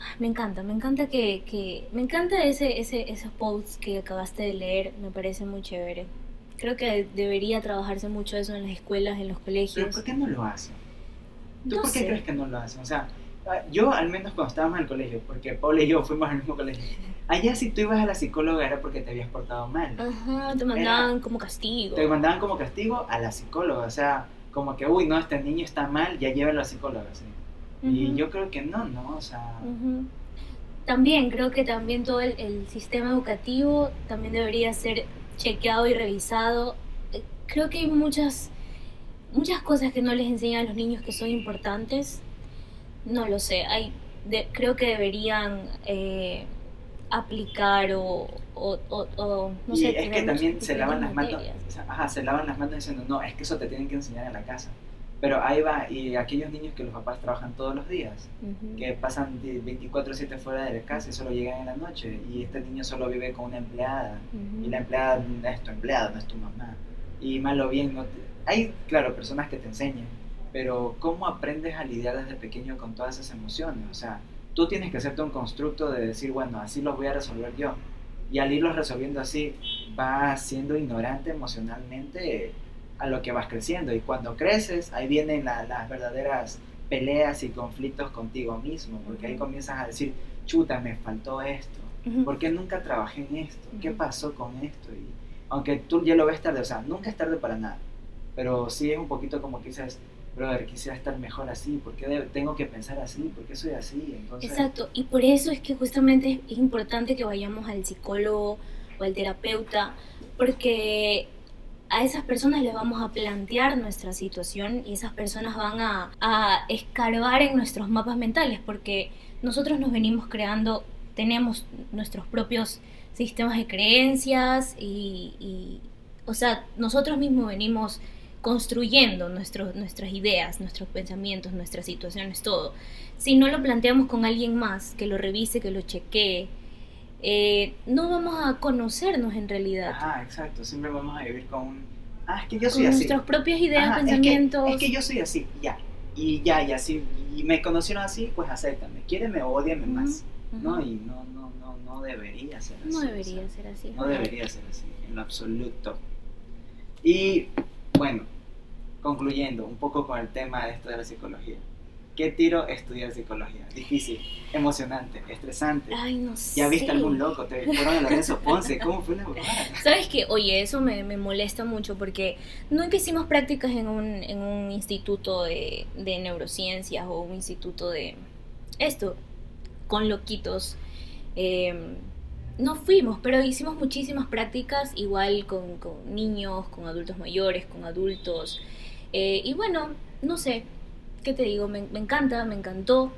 Ah, Me encanta, me encanta que, que me encanta ese, ese, esos posts que acabaste de leer, me parece muy chévere. Creo que debería trabajarse mucho eso en las escuelas, en los Pero colegios. ¿por qué no lo hacen? ¿Tú No por qué sé. crees que no lo hacen? O sea, ah, yo al menos cuando estábamos en el colegio, porque Paula y yo fuimos al mismo colegio, <laughs> allá si tú ibas a la psicóloga era porque te habías portado mal. Ajá, te mandaban como castigo. Te mandaban como castigo a la psicóloga, o sea, como que, uy, no, este niño está mal, ya llévalo a la psicóloga. ¿sí? Y yo creo que no, ¿no? O sea, Ujú. También creo que también todo el, el sistema educativo también debería ser chequeado y revisado. Eh, Creo que hay muchas, muchas cosas que no les enseñan a los niños que son importantes. No lo sé, hay, de- creo que deberían eh, aplicar o, o, o- o, no y sé. es que también se lavan las manos, materias. o sea, ajá, se lavan las manos diciendo, no, es que eso te tienen que enseñar en la casa. Pero ahí va, y aquellos niños que los papás trabajan todos los días, que pasan de 24/7 fuera de la casa y solo llegan en la noche, y este niño solo vive con una empleada, y la empleada no es tu empleada, no es tu mamá. Y mal o bien, no te- hay, claro, personas que te enseñan, pero ¿cómo aprendes a lidiar desde pequeño con todas esas emociones? O sea, tú tienes que hacerte un constructo de decir, bueno, así los voy a resolver yo. Y al irlos resolviendo así, vas siendo ignorante emocionalmente a lo que vas creciendo. Y cuando creces, ahí vienen la- las verdaderas peleas y conflictos contigo mismo, porque ahí comienzas a decir, chuta, me faltó esto. ¿Por qué nunca trabajé en esto? ¿Qué pasó con esto? Y aunque tú ya lo ves tarde, o sea, nunca es tarde para nada. Pero sí es un poquito como que dices, quisiera estar mejor así, ¿por qué tengo que pensar así? ¿Por qué soy así? Exacto, y por eso es que justamente es importante que vayamos al psicólogo o al terapeuta, porque a esas personas les vamos a plantear nuestra situación y esas personas van a, a escarbar en nuestros mapas mentales, porque nosotros nos venimos creando, tenemos nuestros propios sistemas de creencias y, o sea, nosotros mismos venimos construyendo nuestros, nuestras ideas, nuestros pensamientos, nuestras situaciones, todo. Si no lo planteamos con alguien más, que lo revise, que lo chequee, eh, no vamos a conocernos en realidad. Ajá, exacto, siempre vamos a vivir con ah, es que yo con soy así. nuestras propias ideas, Ajá, es que- pensamientos. Es que, yo soy así, ya. Y ya, y así, y me conocieron así, pues acéptame. Quiéreme o ódiame Ujú, más. No, y no, no, no, no debería ser así. No o sea, debería ser así. No debería ser así, en lo absoluto. Y bueno, concluyendo un poco con el tema de esto de la psicología. ¿Qué tiro estudiar psicología? Difícil, emocionante, estresante. Ay, no sé. ¿Ya viste algún loco? ¿Te fueron a Lorenzo Ponce? <laughs> ¿Cómo fue la huevada? ¿Sabes qué? Oye, eso me, me molesta mucho porque nunca hicimos prácticas en un, en un instituto de, de neurociencias o un instituto de esto, con loquitos. Eh, no fuimos, pero hicimos muchísimas prácticas igual con, con niños, con adultos mayores, con adultos. Eh, y bueno, no sé, ¿qué te digo? Me, me encanta, me encantó.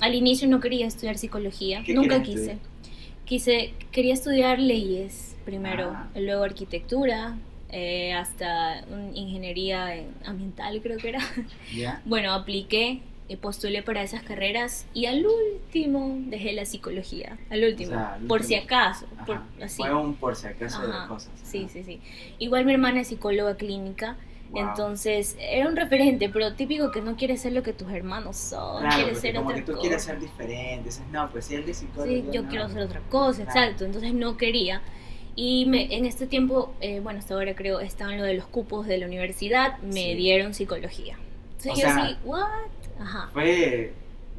Al inicio no quería estudiar psicología, ¿Qué nunca quise. estudiar? Quise, quería estudiar leyes primero, Ah. luego arquitectura, eh, hasta ingeniería en- ambiental creo que era. ¿Ya? <laughs> Bueno, apliqué, eh, postulé para esas carreras y al último dejé la psicología, al último, sea, al por si acaso, por, así. Fue un por si acaso Ajá, de cosas. Sí, sí, sí. Igual mi hermana es psicóloga clínica, Wow. entonces era un referente, pero típico que no quiere ser lo que tus hermanos son, Claro, quiere porque ser como otra que tú cosa. quieres ser diferente. Dices, no, pues si él es psicólogo. Sí, yo no. quiero hacer otra cosa, Claro. exacto. Entonces no quería. Y me, en este tiempo, eh, bueno, hasta ahora creo, estaba en lo de los cupos de la universidad, me Sí. dieron psicología. Entonces O yo sea, así, ¿what? Ajá. Fue.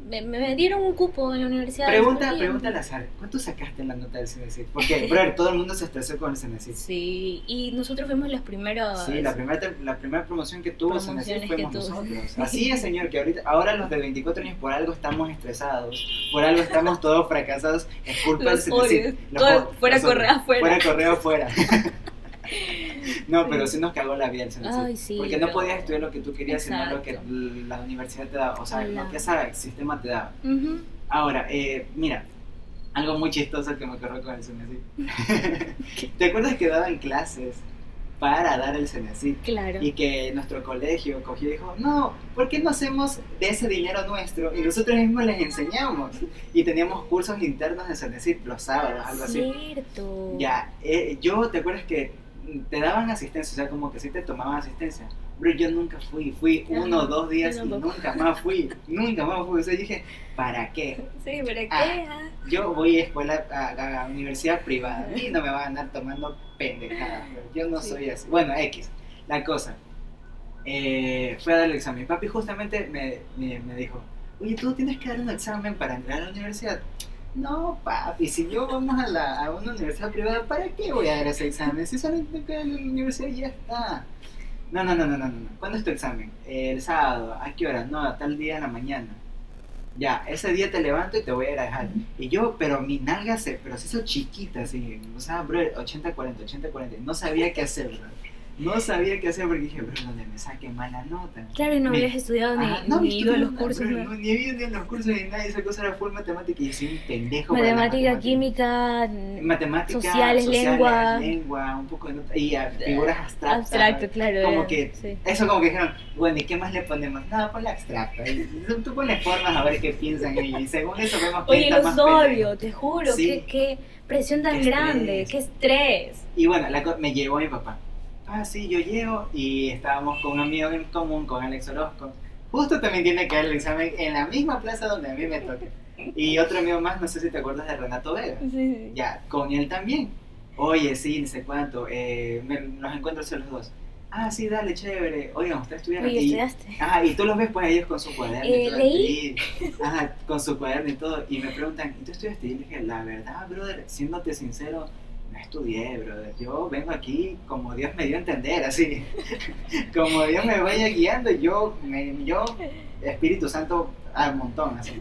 Me, me dieron un cupo en la universidad. Pregunta, pregunta al azar. ¿Cuánto sacaste en la nota del CNCIT? Porque, <laughs> brother, todo el mundo se estresó con el CNCIT. Sí, y nosotros fuimos las primeras. Sí, la primera, la primera promoción que tuvo CNCIT Promociones fuimos que tuvo. nosotros. <laughs> Así es, señor, que ahorita, ahora los de 24 años por algo estamos estresados, por algo estamos todos fracasados, es culpa Los del. CNCIT. Los Todo- o- fuera los correo. Fuera correo afuera. <laughs> <laughs> No, pero sí nos cagó la vida el CNCIT. Ay, sí, porque no podías estudiar lo que tú querías, sino lo que Exacto. la universidad te daba, o sea, Hola. lo que ese sistema te daba. Ujú. Ahora, eh, mira, algo muy chistoso que me ocurrió con el CNCIT. <laughs> ¿Te acuerdas que daban clases para dar el CNCIT? Claro. Y que nuestro colegio cogió y dijo, no, ¿por qué no hacemos de ese dinero nuestro? Y nosotros mismos les enseñamos. Y teníamos cursos internos de CNCIT los sábados, algo así. Cierto. Ya, eh, yo, ¿te acuerdas que te daban asistencia? O sea, como que sí te tomaban asistencia. Pero yo nunca fui, fui Ajá, uno o dos días y nunca más fui, nunca más fui. O sea, dije, ¿para qué? <laughs> Sí, pero ¿qué? Ah. Ah. Yo voy a escuela, a, a universidad privada. A mí no me van a andar tomando pendejadas. Yo no Sí. soy así. Bueno, X. La cosa. Eh, fue a dar el examen. Papi justamente me, me, me dijo, oye, tú tienes que dar un examen para entrar a la universidad. No, papi, si yo vamos a, la, a una universidad privada, ¿para qué voy a dar ese examen? Si solamente tengo a la universidad y ya está. No, no, no, no, no, no. ¿Cuándo es tu examen? El sábado. ¿A qué hora? No, a tal día en la mañana. Ya, ese día te levanto y te voy a ir a dejar. Y yo, pero mi nalga pero se hizo chiquita, así, o sea, bro, 80-40, 80-40, no sabía qué hacer, bro. No sabía qué hacer porque dije, bro, donde me saque mala nota. Claro, y no Me- habías estudiado ni, Ajá, no, ni ido a los cursos. ¿no? ni he ido ni a los cursos ni nada, esa cosa era full matemática y soy un pendejo. para Matemática, matemática. química, Matemáticas, sociales, lengua. lengua, un poco de nota, y a figuras abstractas. abstracto, claro. Como era, que sí. Eso como que dijeron, bueno, ¿y qué más le ponemos? Nada, ponle abstracto. Y tú- pones formas a ver qué piensan ellos. Y según eso vemos quién Oye, los odio, te juro, Sí. qué, qué presión tan Qué grande, estrés. qué estrés. Y bueno, la me llevó mi papá. Ah, sí, yo llego y estábamos con un amigo en común, con Alex Orozco. Justo también tiene que dar el examen en la misma plaza donde a mí me toca. Y otro amigo más, no sé si te acuerdas de Renato Vega. Sí. Ya, con él también. Oye, sí, no sé cuánto. eh, me- nos encuentro los dos. ah, sí, dale, chévere. Oigan, ustedes estudiaron Oye, y, estudiaste. ajá, y tú los ves pues ellos con su cuaderno y Eh, todo. leí. y- ajá, con su cuaderno y todo. Y me preguntan, ¿y tú estudiaste? Y yo dije, la verdad, brother, siéndote sincero, no estudié, brother. Yo vengo aquí como Dios me dio a entender, así. <laughs> como Dios me vaya guiando, yo, me, yo Espíritu Santo al montón, así.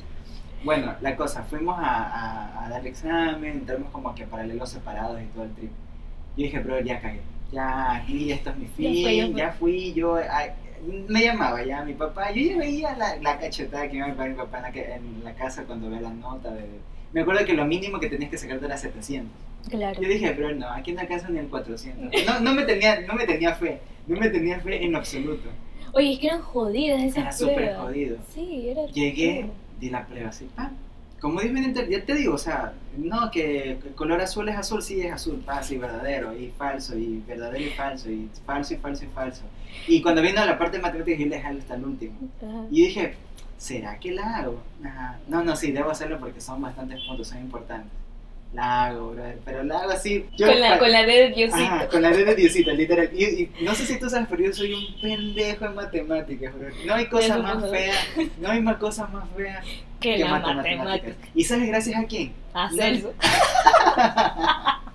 Bueno, la cosa, fuimos a, a, a dar el examen, entramos como que paralelos separados y todo el trip. Yo dije, bro, ya cagué, ya aquí, esto es mi fin, ya, fui, yo, ay, me llamaba ya mi papá, yo ya veía la, la cachetada que iba a mi papá en la, en la casa cuando ve la nota de... Me acuerdo que lo mínimo que tenías que sacarte era 700. Claro. Yo dije, bro, no, aquí no alcanzo ni el 400. No, no, me tenía, no me tenía fe, no me tenía fe en absoluto. Oye, es que eran jodidas esas Era súper pruebas. jodido. Sí, era. Llegué, di la prueba así, pa. Como Dios me dio a entender, ya te digo, o sea, no, que el color azul es azul, sí es azul, pa, sí, verdadero, y falso, y verdadero y falso, y falso y falso y falso. Y cuando vino a la parte de matemáticas, le dejé hasta el último. Ajá. Y dije, ¿será que la hago? Ajá. No, no, sí, debo hacerlo porque son bastantes puntos, son importantes. La hago, brother, pero la hago así. yo con, la, con la D de Diosito. Ajá, con la D de Diosito, literal. Y, y no sé si tú sabes, pero yo soy un pendejo en matemáticas, bro. No hay cosa más no. fea, no hay más cosa más fea <laughs> que que la mata matemática. matemáticas. ¿Y sabes gracias a quién? A No. Celso. <laughs>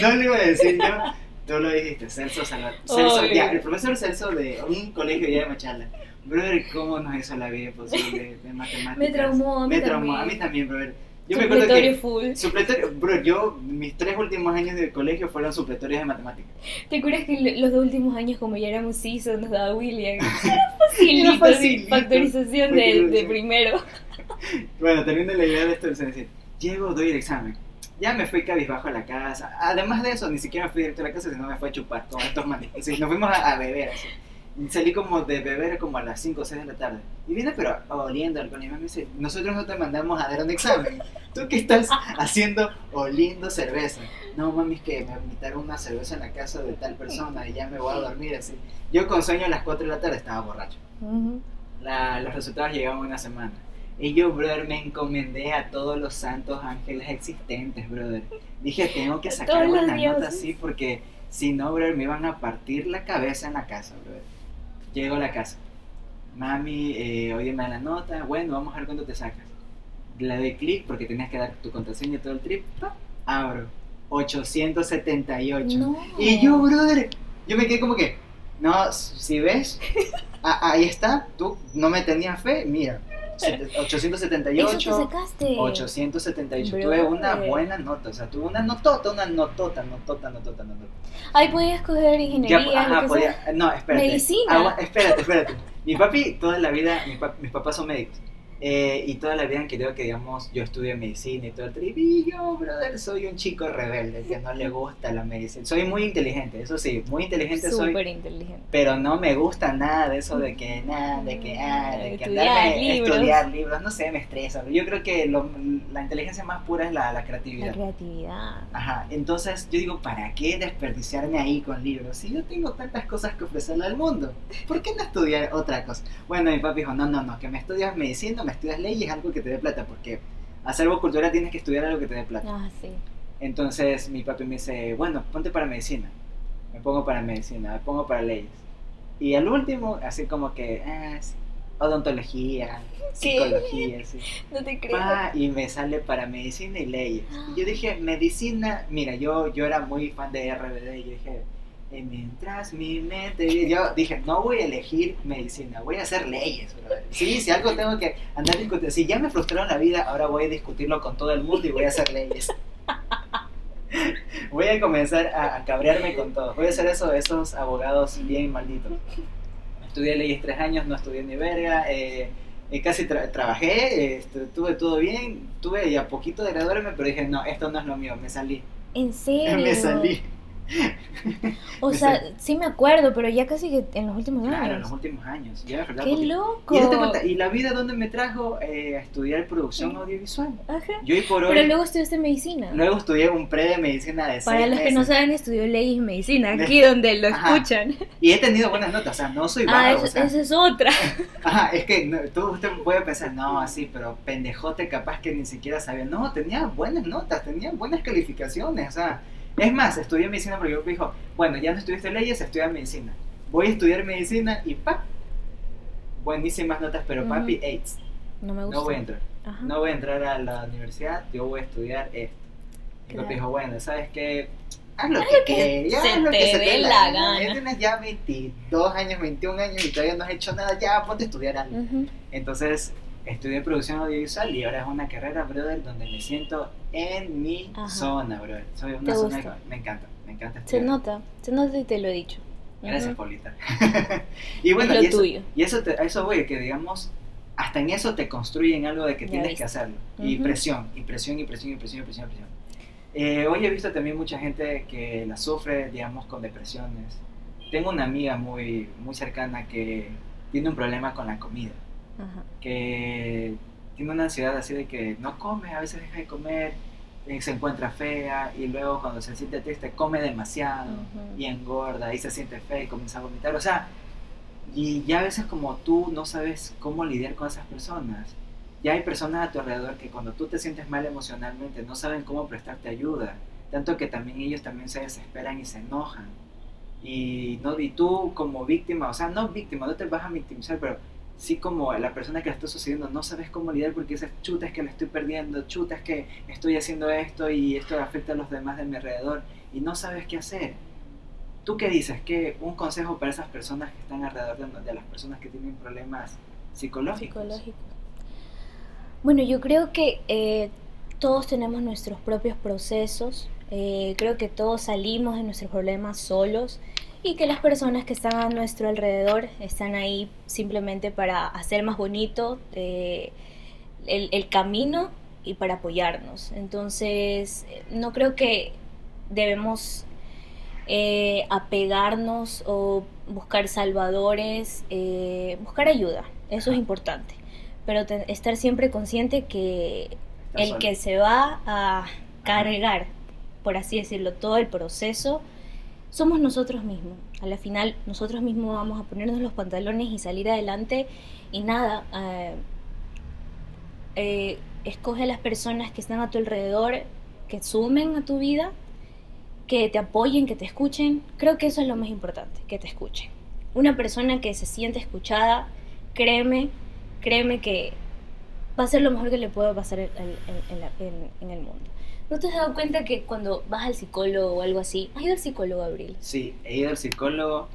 No le iba a decir yo, tú lo dijiste, Celso Salvat. Celso, ya, el profesor Celso de un colegio ya de Machala. Brother, ¿cómo nos hizo la vida posible de matemáticas? Me traumó, a mí Me traumó, a mí también, brother. Yo me acuerdo Supletorio que... full. Supletorio, bro, yo, mis tres últimos años de colegio fueron supletorios de matemáticas. ¿Te acuerdas que lo- los dos últimos años, como ya éramos CISO, nos daba William? <laughs> Era facilito, Era facilito. factorización de, primero. <laughs> Bueno, termino la idea de esto, es decir, llego, doy el examen. Ya me fui cabizbajo a la casa. Además de eso, ni siquiera me fui directo a la casa, sino me fui a chupar con estos manes. Nos fuimos a, a beber. Así. Salí como de beber como a las 5 o 6 de la tarde. Y viene pero oliendo alcohol. Y me dice, nosotros no te mandamos a dar un examen. ¿Tú qué estás haciendo oliendo cerveza? No, mami, es que me invitaron una cerveza en la casa de tal persona y ya me voy a dormir así. Yo con sueño a las 4 de la tarde estaba borracho. Ujú. La- los resultados llegaban una semana. Y yo, brother, me encomendé a todos los santos ángeles existentes, brother. Dije, tengo que sacar buena nota así porque si no, brother, me iban a partir la cabeza en la casa, brother. Llego a la casa. Mami, eh, oye, me da la nota. Bueno, vamos a ver cuándo te sacas. Le doy clic porque tenías que dar tu contraseña y todo el trip. Abro. 878. No. Y yo, brother, yo me quedé como que, no, si ves, <laughs> a- ahí está, tú no me tenías fe, mira, sete- Eso te 878, sacaste. 878, tuve Brother. una buena nota, o sea, tuve una notota, una notota, notota, notota, notota. Ahí podías coger ingeniería, Ya, ajá, podía- no, espérate. Medicina. Agua- espérate, espérate. Mi papi, toda la vida, mi pa- mis papás son médicos. Eh, y toda la vida han querido que, digamos, yo estudie medicina y todo el yo, brother, soy un chico rebelde que no le gusta la medicina. Soy muy inteligente, eso sí, muy inteligente soy. Súper inteligente. Pero no me gusta nada de eso de que, nada, de que, ah, de que Estudiar andarme- libros. estudiar libros, no sé, me estresa. Yo creo que lo- la inteligencia más pura es la, la La creatividad. creatividad. Ajá, entonces yo digo, ¿para qué desperdiciarme ahí con libros? Si yo tengo tantas cosas que ofrecerle al mundo, ¿por qué no estudiar otra cosa? Bueno, mi papi dijo, no, no, no, que me estudias medicina, me estudias leyes, algo que te dé plata, porque acervo cultural tienes que estudiar algo que te dé plata. Ah, sí. Entonces mi papi me dice, bueno, ponte para medicina. Me pongo para medicina, me pongo para leyes. Y al último, así como que, ah, sí, odontología, psicología, sí. <laughs> No te creo. Pa, y me sale para medicina y leyes. Y yo dije, medicina, mira, yo, yo era muy fan de RBD y yo dije, eh, mientras mi mente... Yo dije, no voy a elegir medicina, voy a hacer leyes, brother. Sí, si algo tengo que andar discutiendo, si ya me frustraron la vida, ahora voy a discutirlo con todo el mundo y voy a hacer leyes. <laughs> Voy a comenzar a, a cabrearme con todos. Voy a hacer eso de esos abogados bien malditos. Estudié leyes tres años, no estudié ni verga. eh, eh, casi tra- trabajé, eh, estu- tuve todo bien, tuve ya poquito de graduarme, pero dije, no, esto no es lo mío, me salí. ¿En serio? <laughs> Me salí. <laughs> O sea, sí me acuerdo, pero ya casi que en los últimos Claro, en años. los últimos años. Ya, ¿verdad? ¡Qué Porque- loco! Y, date cuenta, ¿y la vida dónde me trajo eh, a estudiar producción audiovisual? Ajá. Yo y por hoy, Pero luego estudiaste medicina. luego estudié un pre de medicina de Para seis los que no saben, estudió leyes y medicina, aquí donde lo Ajá. escuchan. Y he tenido buenas notas, o sea, no soy Ah, vago, eso- o sea, esa es otra. <laughs> Ajá, es que no, tú usted puede pensar, no, así, pero pendejote capaz que ni siquiera sabía. No, tenía buenas notas, tenía buenas calificaciones, o sea. Es más, estudié medicina porque yo me dijo, bueno, ya no estudiaste leyes, estudia medicina. voy a estudiar medicina y pa, buenísimas notas, pero papi, AIDS, No me gusta. no voy a entrar. Ajá. No voy a entrar a la universidad, yo voy a estudiar esto. Y Claro. papi dijo, bueno, ¿sabes qué? Haz lo Haz que, que quieras, se haz lo que te se dé te la la gana. Ya tienes ya 22 años, 21 años y todavía no has hecho nada, ya ponte a estudiar algo. Ujú. Entonces estudié producción audiovisual y ahora es una carrera, brother, donde me siento en mi Ajá. zona, brother. Soy una ¿Te zona que me encanta, me encanta Se estudiar. nota, se nota y te lo he dicho. Gracias, Ujú. Paulita. <laughs> y bueno, es lo y eso, tuyo. y eso te- a eso voy, que digamos, hasta en eso te construyen algo de que Ya tienes viste. que hacerlo. Y Ujú. presión, y presión, y presión, y presión, y presión, y presión. Eh, hoy he visto también mucha gente que la sufre, digamos, con depresiones. Tengo una amiga muy, muy cercana que tiene un problema con la comida, Ajá. que tiene una ansiedad así de que no come, a veces deja de comer, eh, se encuentra fea y luego cuando se siente triste come demasiado Ujú. y engorda y se siente fea y comienza a vomitar. O sea, y ya a veces como tú no sabes cómo lidiar con esas personas. Ya hay personas a tu alrededor que cuando tú te sientes mal emocionalmente no saben cómo prestarte ayuda. Tanto que también ellos también se desesperan y se enojan. Y, no, y tú como víctima, o sea, no víctima, no te vas a victimizar, pero sí como la persona que le está sucediendo no sabes cómo lidiar porque dices, chuta es que le estoy perdiendo, chuta es que estoy haciendo esto y esto afecta a los demás de mi alrededor y no sabes qué hacer. ¿Tú qué dices? ¿Qué, un consejo para esas personas que están alrededor de, de las personas que tienen problemas psicológicos? Psicológicos. Bueno, yo creo que eh, todos tenemos nuestros propios procesos. eh, creo que todos salimos de nuestros problemas solos y que las personas que están a nuestro alrededor están ahí simplemente para hacer más bonito eh, el, el camino y para apoyarnos. Entonces, eh, no creo que debemos eh, apegarnos o buscar salvadores, eh, buscar ayuda, eso es importante, pero te- estar siempre consciente que el que se va a cargar, por así decirlo, todo el proceso, somos nosotros mismos. A la final, nosotros mismos vamos a ponernos los pantalones y salir adelante y nada. eh, eh, escoge a las personas que están a tu alrededor, que sumen a tu vida, que te apoyen, que te escuchen. Creo que eso es lo más importante, que te escuchen. Una persona que se siente escuchada, créeme, créeme que va a ser lo mejor que le pueda pasar en, el mundo. ¿No te has dado cuenta que cuando vas al psicólogo o algo así, has ido al psicólogo, Abril? Sí, he ido al psicólogo.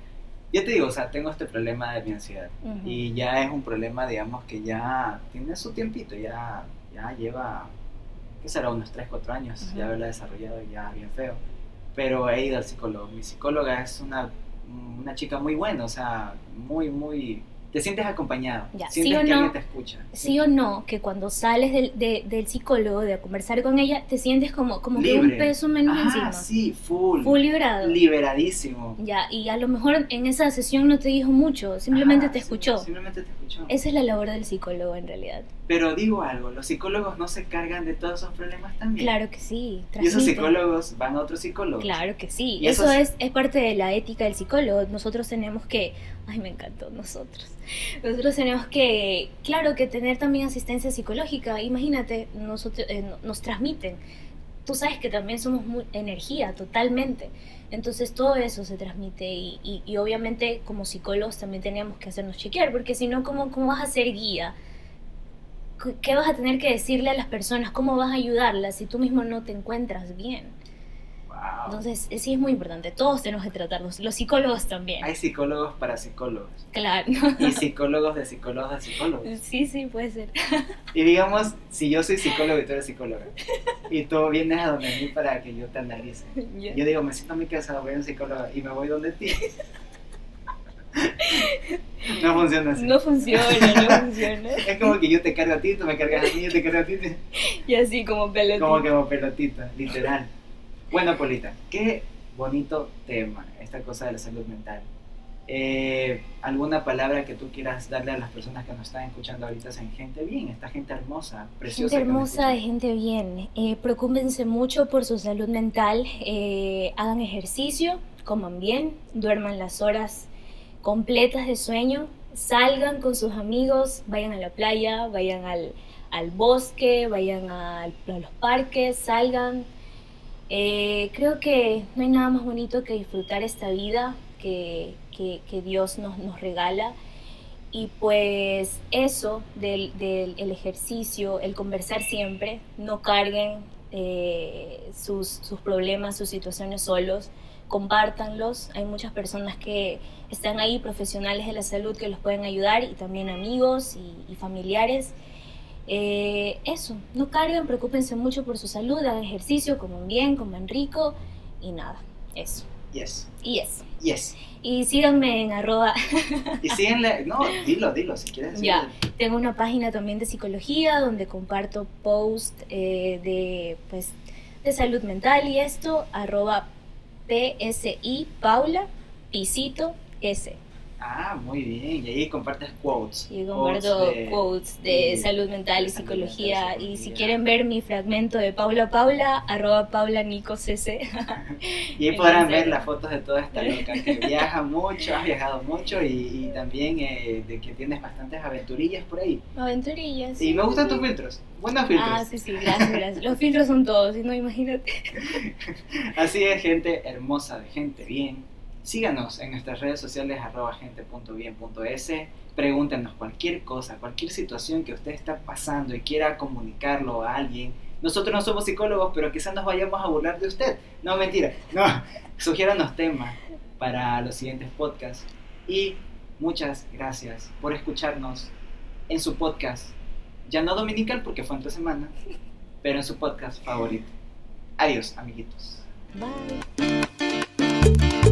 Ya te digo, o sea, tengo este problema de mi ansiedad. Ujú. Y ya es un problema, digamos, que ya tiene su tiempito, ya, ya lleva, ¿qué será? Unos 3, 4 años, Ujú. ya haberla desarrollado ya bien feo. Pero he ido al psicólogo. Mi psicóloga es una, una chica muy buena, o sea, muy, muy... Te sientes acompañado, Ya, sientes ¿sí o que no? alguien te escucha. Sí o no, que cuando sales del, de- del psicólogo de conversar con ella, te sientes como, como que un peso menos Ah, encima. sí, full. Full liberado. Liberadísimo. Ya, y a lo mejor en esa sesión no te dijo mucho, simplemente te sí, escuchó. simplemente te escuchó. Esa es la labor del psicólogo en realidad. Pero digo algo, los psicólogos no se cargan de todos esos problemas también. Claro que sí. Y esos psicólogos van a otros psicólogos. Claro que sí. Y Eso esos- es, es parte de la ética del psicólogo. Nosotros tenemos que... Ay, me encantó, nosotros. Nosotros tenemos que, claro, que tener también asistencia psicológica. Imagínate, nosotros, eh, no- nos transmiten. Tú sabes que también somos muy- energía, totalmente. Entonces todo eso se transmite y, y- y obviamente como psicólogos también tenemos que hacernos chequear, porque si no, ¿cómo, ¿cómo vas a ser guía? ¿Qué- ¿Qué vas a tener que decirle a las personas? ¿Cómo vas a ayudarlas si tú mismo no te encuentras bien? Entonces, sí es muy importante. Todos tenemos que tratarnos. Los psicólogos también. Hay psicólogos para psicólogos. Claro. Y psicólogos de psicólogos de psicólogos. <laughs> Sí, sí, puede ser. Y digamos, si yo soy psicólogo y tú eres psicóloga, y tú vienes a donde mí para que yo te analice. Yo digo, me siento en mi casa, voy a un psicólogo y me voy donde ti. No funciona así. No funciona, no funciona. <laughs> Es como que yo te cargo a ti, tú me cargas a mí, yo te cargo a ti. Y así como pelotita. Como que como pelotita, literal. Bueno, Polita, qué bonito tema, esta cosa de la salud mental. Eh, ¿Alguna palabra que tú quieras darle a las personas que nos están escuchando ahorita? En gente bien, esta gente hermosa, preciosa. Gente hermosa, gente bien. Eh, preocúpense mucho por su salud mental. eh, hagan ejercicio, coman bien, duerman las horas completas de sueño, salgan con sus amigos, vayan a la playa, vayan al, al bosque, vayan al- a los parques, salgan. Eh, creo que no hay nada más bonito que disfrutar esta vida, que, que, que Dios nos, nos regala. Y pues eso del, del el ejercicio, el conversar siempre, no carguen eh, sus, sus, problemas, sus situaciones solos, compártanlos. Hay muchas personas que están ahí, profesionales de la salud, que los pueden ayudar y también amigos y, y familiares. Eh, eso, no carguen, preocúpense mucho por su salud, hagan ejercicio, coman bien, coman rico y nada, eso. Yes. Y eso. Yes. Y síganme en arroba. Y síganle, no, dilo, dilo, si quieres. Ya, tengo una página también de psicología donde comparto post eh, de, pues, de salud mental y esto, arroba PSI Paula Pisito S. Ah, muy bien. Y ahí compartes quotes. Y comparto quotes de, quotes de salud mental y psicología. mental, y si quieren ver mi fragmento de Paula Paula, arroba Paula Nico CC. <laughs> y ahí podrán ver las fotos de toda esta loca que <laughs> viaja mucho, has viajado mucho y, y también eh, de que tienes bastantes aventurillas por ahí. Aventurillas. Sí, me gustan tus filtros. Buenos filtros. Ah, sí, sí, gracias, gracias. Los filtros son todos, no, imagínate. <laughs> Así es, gente hermosa, de gente bien Síganos en nuestras redes sociales arroba gente.bien.es. Pregúntenos cualquier cosa, cualquier situación que usted está pasando y quiera comunicarlo a alguien. Nosotros no somos psicólogos, pero quizás nos vayamos a burlar de usted. No, mentira. No, sugiéranos temas para los siguientes podcasts. Y muchas gracias por escucharnos en su podcast. Ya no dominical porque fue entre semana, pero en su podcast favorito. Adiós, amiguitos. Bye.